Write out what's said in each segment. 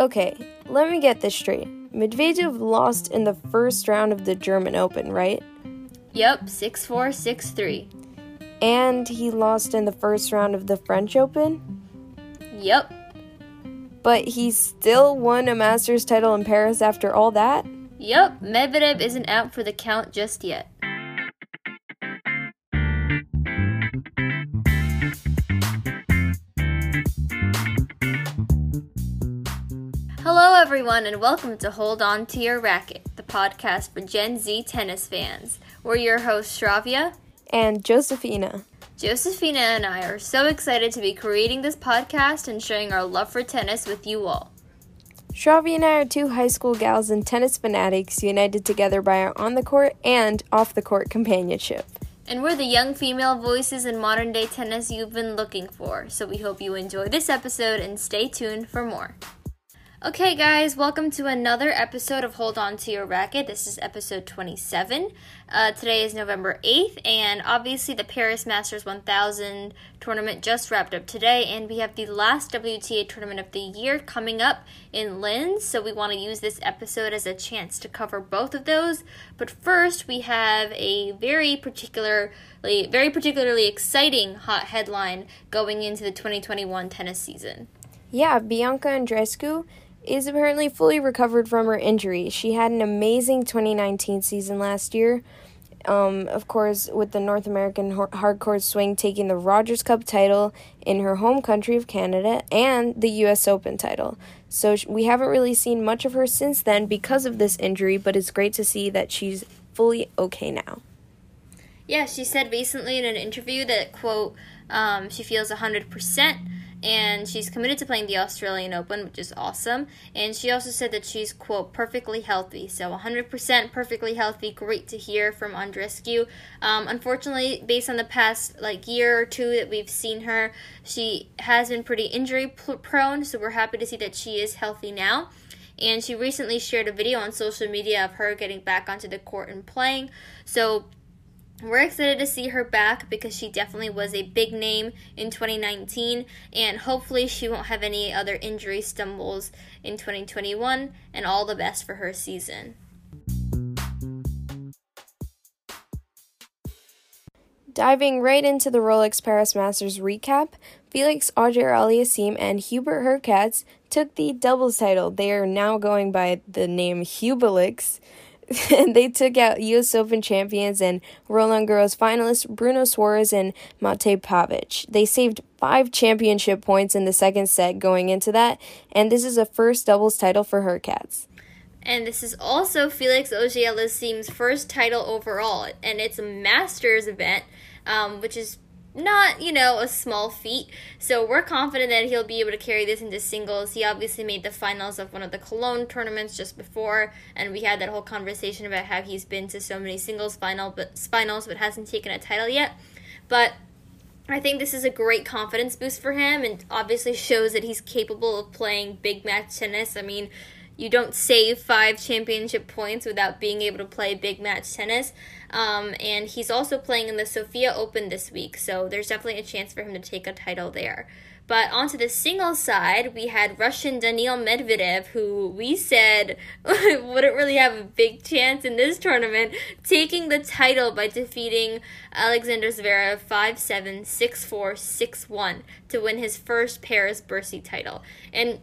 Okay, let me get this straight. Medvedev lost in the first round of the German Open, right? Yep, 6 4, 6 3. And he lost in the first round of the French Open? Yep. But he still won a Masters title in Paris after all that? Yep, Medvedev isn't out for the count just yet. Hello, everyone, and welcome to Hold On to Your Racket, the podcast for Gen Z tennis fans. We're your hosts, Shravya and Josephina. Josephina and I are so excited to be creating this podcast and sharing our love for tennis with you all. Shravya and I are two high school gals and tennis fanatics united together by our on the court and off the court companionship. And we're the young female voices in modern day tennis you've been looking for, so we hope you enjoy this episode and stay tuned for more. Okay, guys, welcome to another episode of Hold On to Your Racket. This is episode 27. Uh, today is November 8th, and obviously the Paris Masters 1000 tournament just wrapped up today, and we have the last WTA tournament of the year coming up in Linz, so we want to use this episode as a chance to cover both of those. But first, we have a very particularly, very particularly exciting hot headline going into the 2021 tennis season. Yeah, Bianca Andreescu is apparently fully recovered from her injury. She had an amazing 2019 season last year. Um, of course, with the North American hard court swing taking the Rogers Cup title in her home country of Canada and the U.S. Open title. So we haven't really seen much of her since then because of this injury, but it's great to see that she's fully okay now. Yeah, she said recently in an interview that, quote, um, she feels 100% and she's committed to playing the Australian Open, which is awesome. And she also said that she's quote perfectly healthy, so 100% perfectly healthy. Great to hear from Andreescu. Um, unfortunately, based on the past like year or two that we've seen her, she has been pretty injury prone. So we're happy to see that she is healthy now. And she recently shared a video on social media of her getting back onto the court and playing. So we're excited to see her back because she definitely was a big name in 2019, and hopefully, she won't have any other injury stumbles in 2021. And all the best for her season. Diving right into the Rolex Paris Masters recap, Felix Auger-Aliassime and Hubert Hurkacz took the doubles title. They are now going by the name Hubelix they took out U.S. Open champions and Roland Garros finalists Bruno Soares and Mate Pavic. They saved five championship points in the second set going into that, and this is a first doubles title for Hurkacz. And this is also Felix Auger-Aliassime's first title overall, and it's a Masters event, um, which is not, you know, a small feat. So we're confident that he'll be able to carry this into singles. He obviously made the finals of one of the Cologne tournaments just before, and we had that whole conversation about how he's been to so many singles final but finals but hasn't taken a title yet. But I think this is a great confidence boost for him and obviously shows that he's capable of playing big match tennis. I mean, you don't save five championship points without being able to play big match tennis. Um, and he's also playing in the Sofia Open this week, so there's definitely a chance for him to take a title there. But onto the singles side, we had Russian Daniil Medvedev, who we said wouldn't really have a big chance in this tournament, taking the title by defeating Alexander Zverev 5 7, 6 4, 6 1 to win his first Paris Bercy title. And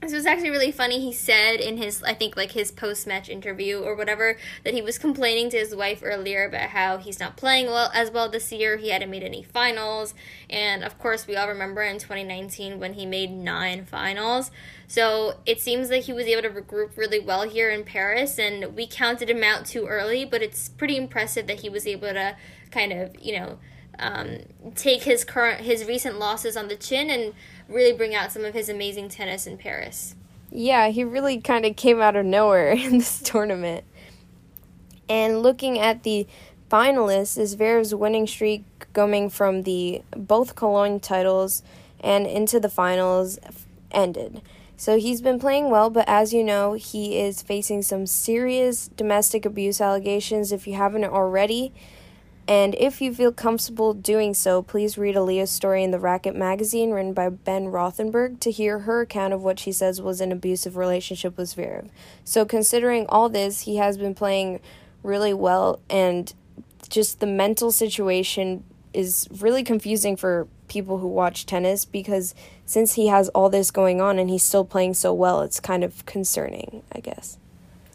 this was actually really funny. He said in his, I think, like his post match interview or whatever, that he was complaining to his wife earlier about how he's not playing well as well this year. He hadn't made any finals. And of course, we all remember in 2019 when he made nine finals. So it seems like he was able to regroup really well here in Paris. And we counted him out too early, but it's pretty impressive that he was able to kind of, you know, um, take his current his recent losses on the chin and really bring out some of his amazing tennis in Paris. Yeah, he really kind of came out of nowhere in this tournament. And looking at the finalists, is Zverev's winning streak going from the both Cologne titles and into the finals ended. So he's been playing well, but as you know, he is facing some serious domestic abuse allegations if you haven't already. And if you feel comfortable doing so, please read Olya's story in the Racquet magazine written by Ben Rothenberg to hear her account of what she says was an abusive relationship with Zverev. So, considering all this, he has been playing really well, and just the mental situation is really confusing for people who watch tennis because since he has all this going on and he's still playing so well, it's kind of concerning, I guess.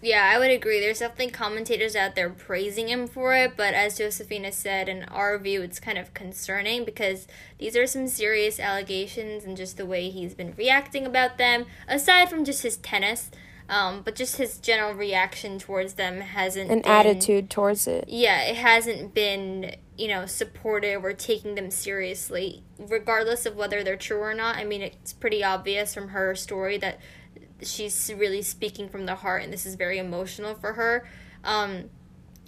Yeah, I would agree. There's definitely commentators out there praising him for it, but as Josephina said, in our view, it's kind of concerning because these are some serious allegations and just the way he's been reacting about them, aside from just his tennis. Um, but just his general reaction towards them hasn't an been, attitude towards it. Yeah, it hasn't been you know supportive or taking them seriously, regardless of whether they're true or not. I mean, it's pretty obvious from her story that she's really speaking from the heart, and this is very emotional for her. Um,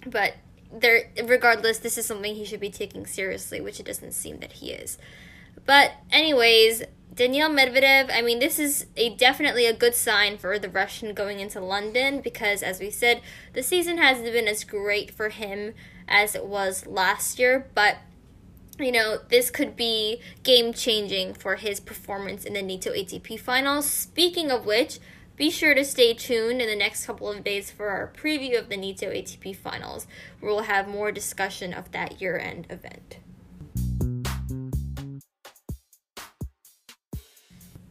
but there, regardless, this is something he should be taking seriously, which it doesn't seem that he is. But anyways, Daniil Medvedev, I mean, this is a definitely a good sign for the Russian going into London because, as we said, the season hasn't been as great for him as it was last year, but you know, this could be game changing for his performance in the Nitto ATP finals. Speaking of which, be sure to stay tuned in the next couple of days for our preview of the Nitto ATP finals, where we'll have more discussion of that year end event.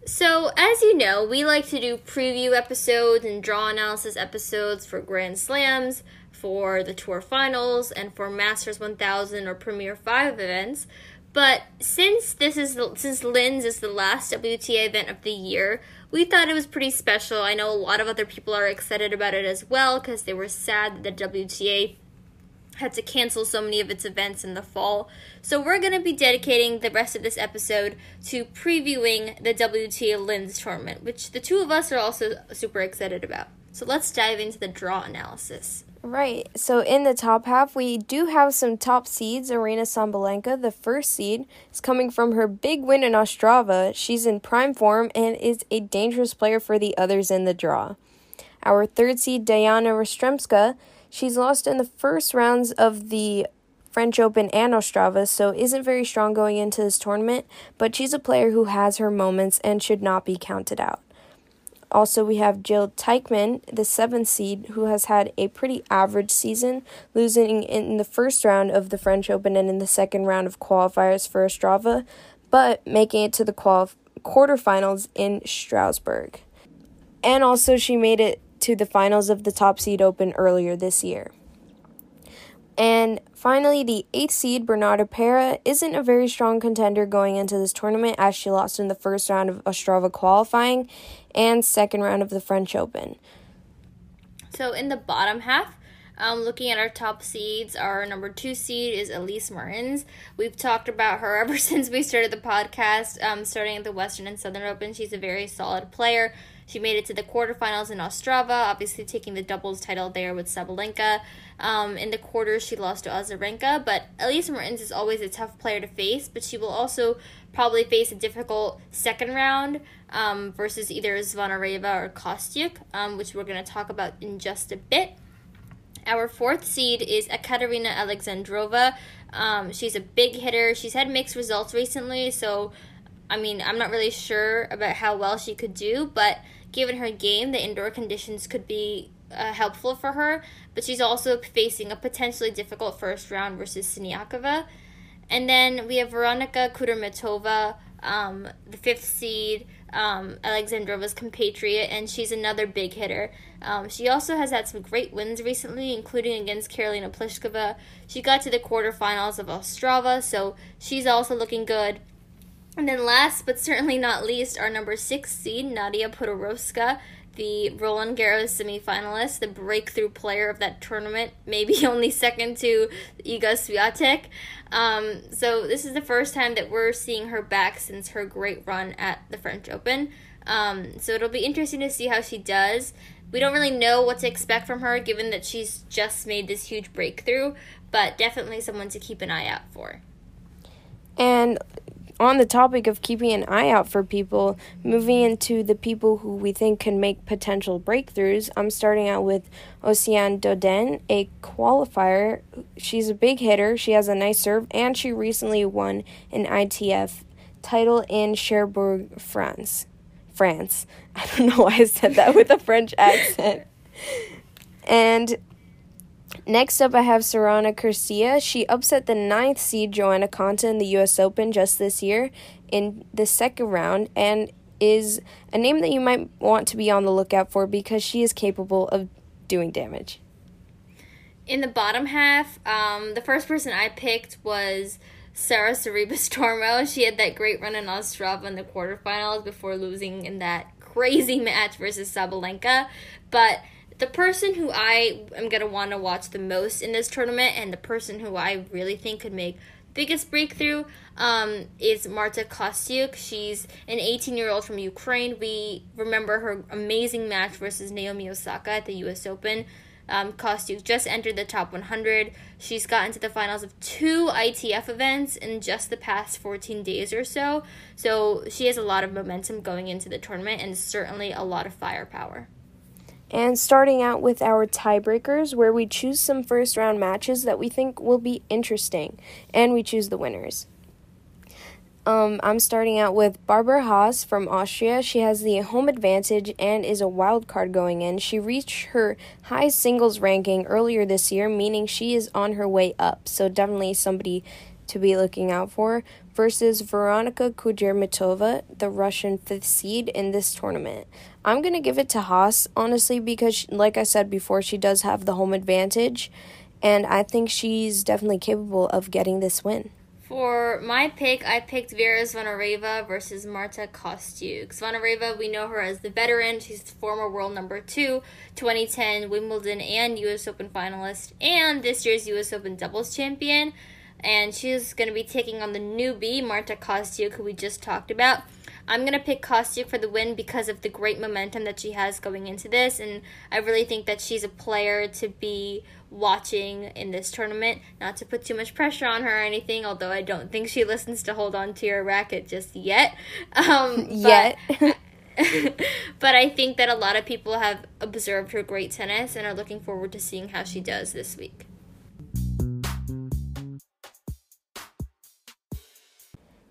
So, as you know, we like to do preview episodes and draw analysis episodes for Grand Slams, for the Tour Finals, and for Masters 1000 or Premier 5 events. But since this is since Linz is the last WTA event of the year, we thought it was pretty special. I know a lot of other people are excited about it as well because they were sad that the WTA had to cancel so many of its events in the fall. So we're going to be dedicating the rest of this episode to previewing the WTA Linz tournament, which the two of us are also super excited about. So let's dive into the draw analysis. Right. So in the top half, we do have some top seeds. Aryna Sabalenka, the first seed, is coming from her big win in Ostrava. She's in prime form and is a dangerous player for the others in the draw. Our third seed, Diana Yastremska, she's lost in the first rounds of the French Open and Ostrava, so isn't very strong going into this tournament, but she's a player who has her moments and should not be counted out. Also, we have Jill Teichmann, the seventh seed, who has had a pretty average season, losing in the first round of the French Open and in the second round of qualifiers for Ostrava, but making it to the qualif- quarterfinals in Strasbourg. And also, she made it to the finals of the top seed open earlier this year. And finally, the eighth seed, Bernarda Pera, isn't a very strong contender going into this tournament as she lost in the first round of Ostrava qualifying and second round of the French Open. So in the bottom half, um, looking at our top seeds, our number two seed is Elise Mertens. We've talked about her ever since we started the podcast, um, starting at the Western and Southern Open. She's a very solid player. She made it to the quarterfinals in Ostrava, obviously taking the doubles title there with Sabalenka. Um, in the quarters, she lost to Azarenka, but Elise Mertens is always a tough player to face, but she will also probably face a difficult second round um, versus either Zvonareva or Kostyuk, um, which we're going to talk about in just a bit. Our fourth seed is Ekaterina Alexandrova. Um, she's a big hitter. She's had mixed results recently, so I mean, I'm not really sure about how well she could do, but given her game, the indoor conditions could be uh, helpful for her. But she's also facing a potentially difficult first round versus Siniakova. And then we have Veronika Kudermetova, um, the fifth seed, um, Alexandrova's compatriot, and she's another big hitter. Um, she also has had some great wins recently, including against Karolina Pliskova. She got to the quarterfinals of Ostrava, so she's also looking good. And then last but certainly not least, our number six seed, Nadia Podoroska, the Roland Garros semifinalist, the breakthrough player of that tournament, maybe only second to Iga Swiatek. Um, so this is the first time that we're seeing her back since her great run at the French Open. Um, so it'll be interesting to see how she does. We don't really know what to expect from her given that she's just made this huge breakthrough, but definitely someone to keep an eye out for. And on the topic of keeping an eye out for people, moving into the people who we think can make potential breakthroughs, I'm starting out with Océane Dodin, a qualifier. She's a big hitter, she has a nice serve, and she recently won an ITF title in Cherbourg, France. France. I don't know why I said that with a French accent. And Next up, I have Sorana Cîrstea. She upset the ninth seed Johanna Konta in the U.S. Open just this year in the second round and is a name that you might want to be on the lookout for because she is capable of doing damage. In the bottom half, um, the first person I picked was Sarah Sorribes Tormo. She had that great run in Ostrava in the quarterfinals before losing in that crazy match versus Sabalenka. But the person who I am going to want to watch the most in this tournament and the person who I really think could make biggest breakthrough um, is Marta Kostyuk. She's an 18 year old from Ukraine. We remember her amazing match versus Naomi Osaka at the US Open. Um, Kostyuk just entered the top 100. She's gotten to the finals of two ITF events in just the past 14 days or so. So she has a lot of momentum going into the tournament and certainly a lot of firepower and starting out with our tiebreakers, where we choose some first round matches that we think will be interesting, and we choose the winners. Um, I'm starting out with Barbara Haas from Austria. She has the home advantage and is a wild card going in. She reached her high singles ranking earlier this year, meaning she is on her way up. So definitely somebody to be looking out for. Versus Veronika Kudermetova, the Russian fifth seed in this tournament. I'm going to give it to Haas, honestly, because, she, like I said before, she does have the home advantage, and I think she's definitely capable of getting this win. For my pick, I picked Vera Zvonareva versus Marta Kostyuk. Zvonareva, we know her as the veteran. She's the former world number two, 2010 Wimbledon and U.S. Open finalist, and this year's U.S. Open doubles champion. And she's going to be taking on the newbie, Marta Kostyuk, who we just talked about. I'm going to pick Kostyuk for the win because of the great momentum that she has going into this. And I really think that she's a player to be watching in this tournament. Not to put too much pressure on her or anything, although I don't think she listens to hold on to your racket just yet. Um, yet. but I think that a lot of people have observed her great tennis and are looking forward to seeing how she does this week.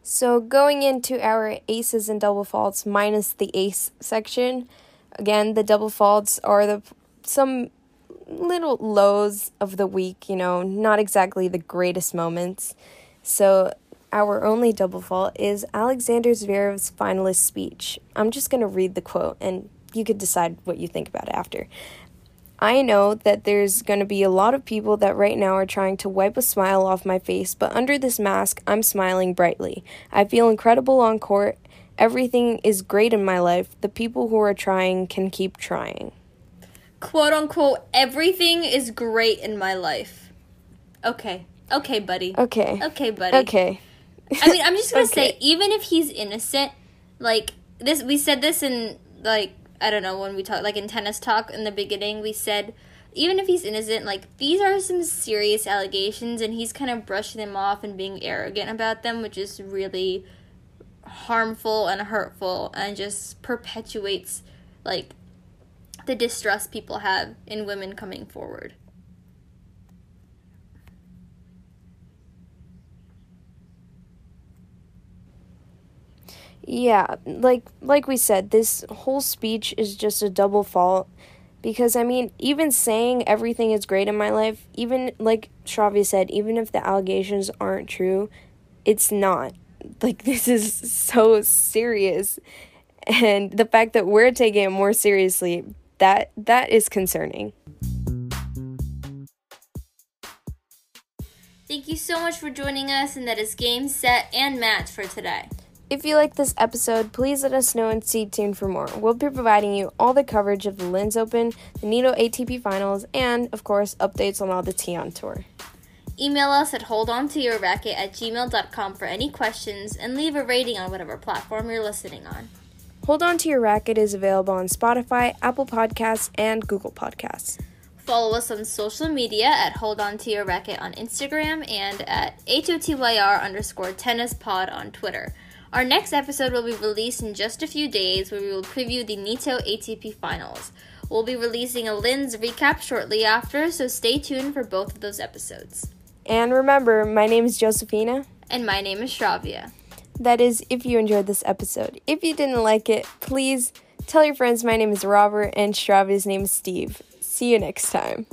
So going into our aces and double faults minus the ace section, again the double faults are the some little lows of the week, you know, not exactly the greatest moments. So our only double fault is Alexander Zverev's finalist speech. I'm just going to read the quote and you could decide what you think about it after. I know that there's going to be a lot of people that right now are trying to wipe a smile off my face, but under this mask, I'm smiling brightly. I feel incredible on court. Everything is great in my life. The people who are trying can keep trying. Quote unquote, everything is great in my life. Okay. Okay, buddy. Okay. Okay, buddy. Okay. I mean, I'm just going to okay. say, even if he's innocent, like, this, we said this in, like, I don't know when we talk like in tennis talk in the beginning we said even if he's innocent like these are some serious allegations and he's kind of brushing them off and being arrogant about them which is really harmful and hurtful and just perpetuates like the distrust people have in women coming forward. Yeah, like like we said, this whole speech is just a double fault because I mean, even saying everything is great in my life, even like Shravya said, even if the allegations aren't true, it's not. Like this is so serious. And the fact that we're taking it more seriously, that that is concerning. Thank you so much for joining us and that is game set and match for today. If you like this episode, please let us know and stay tuned for more. We'll be providing you all the coverage of the Linz Open, the Nitto ATP Finals, and, of course, updates on all the T on Tour. Email us at holdontoyourracket at gmail.com for any questions and leave a rating on whatever platform you're listening on. Hold On To Your Racket is available on Spotify, Apple Podcasts, and Google Podcasts. Follow us on social media at Hold On To Your Racket on Instagram and at HOTYR underscore tennis pod on Twitter. Our next episode will be released in just a few days where we will preview the Nitto ATP finals. We'll be releasing a Linz recap shortly after, so stay tuned for both of those episodes. And remember, my name is Josephina. And my name is Shravya. That is, if you enjoyed this episode. If you didn't like it, please tell your friends my name is Robert and Shravya's name is Steve. See you next time.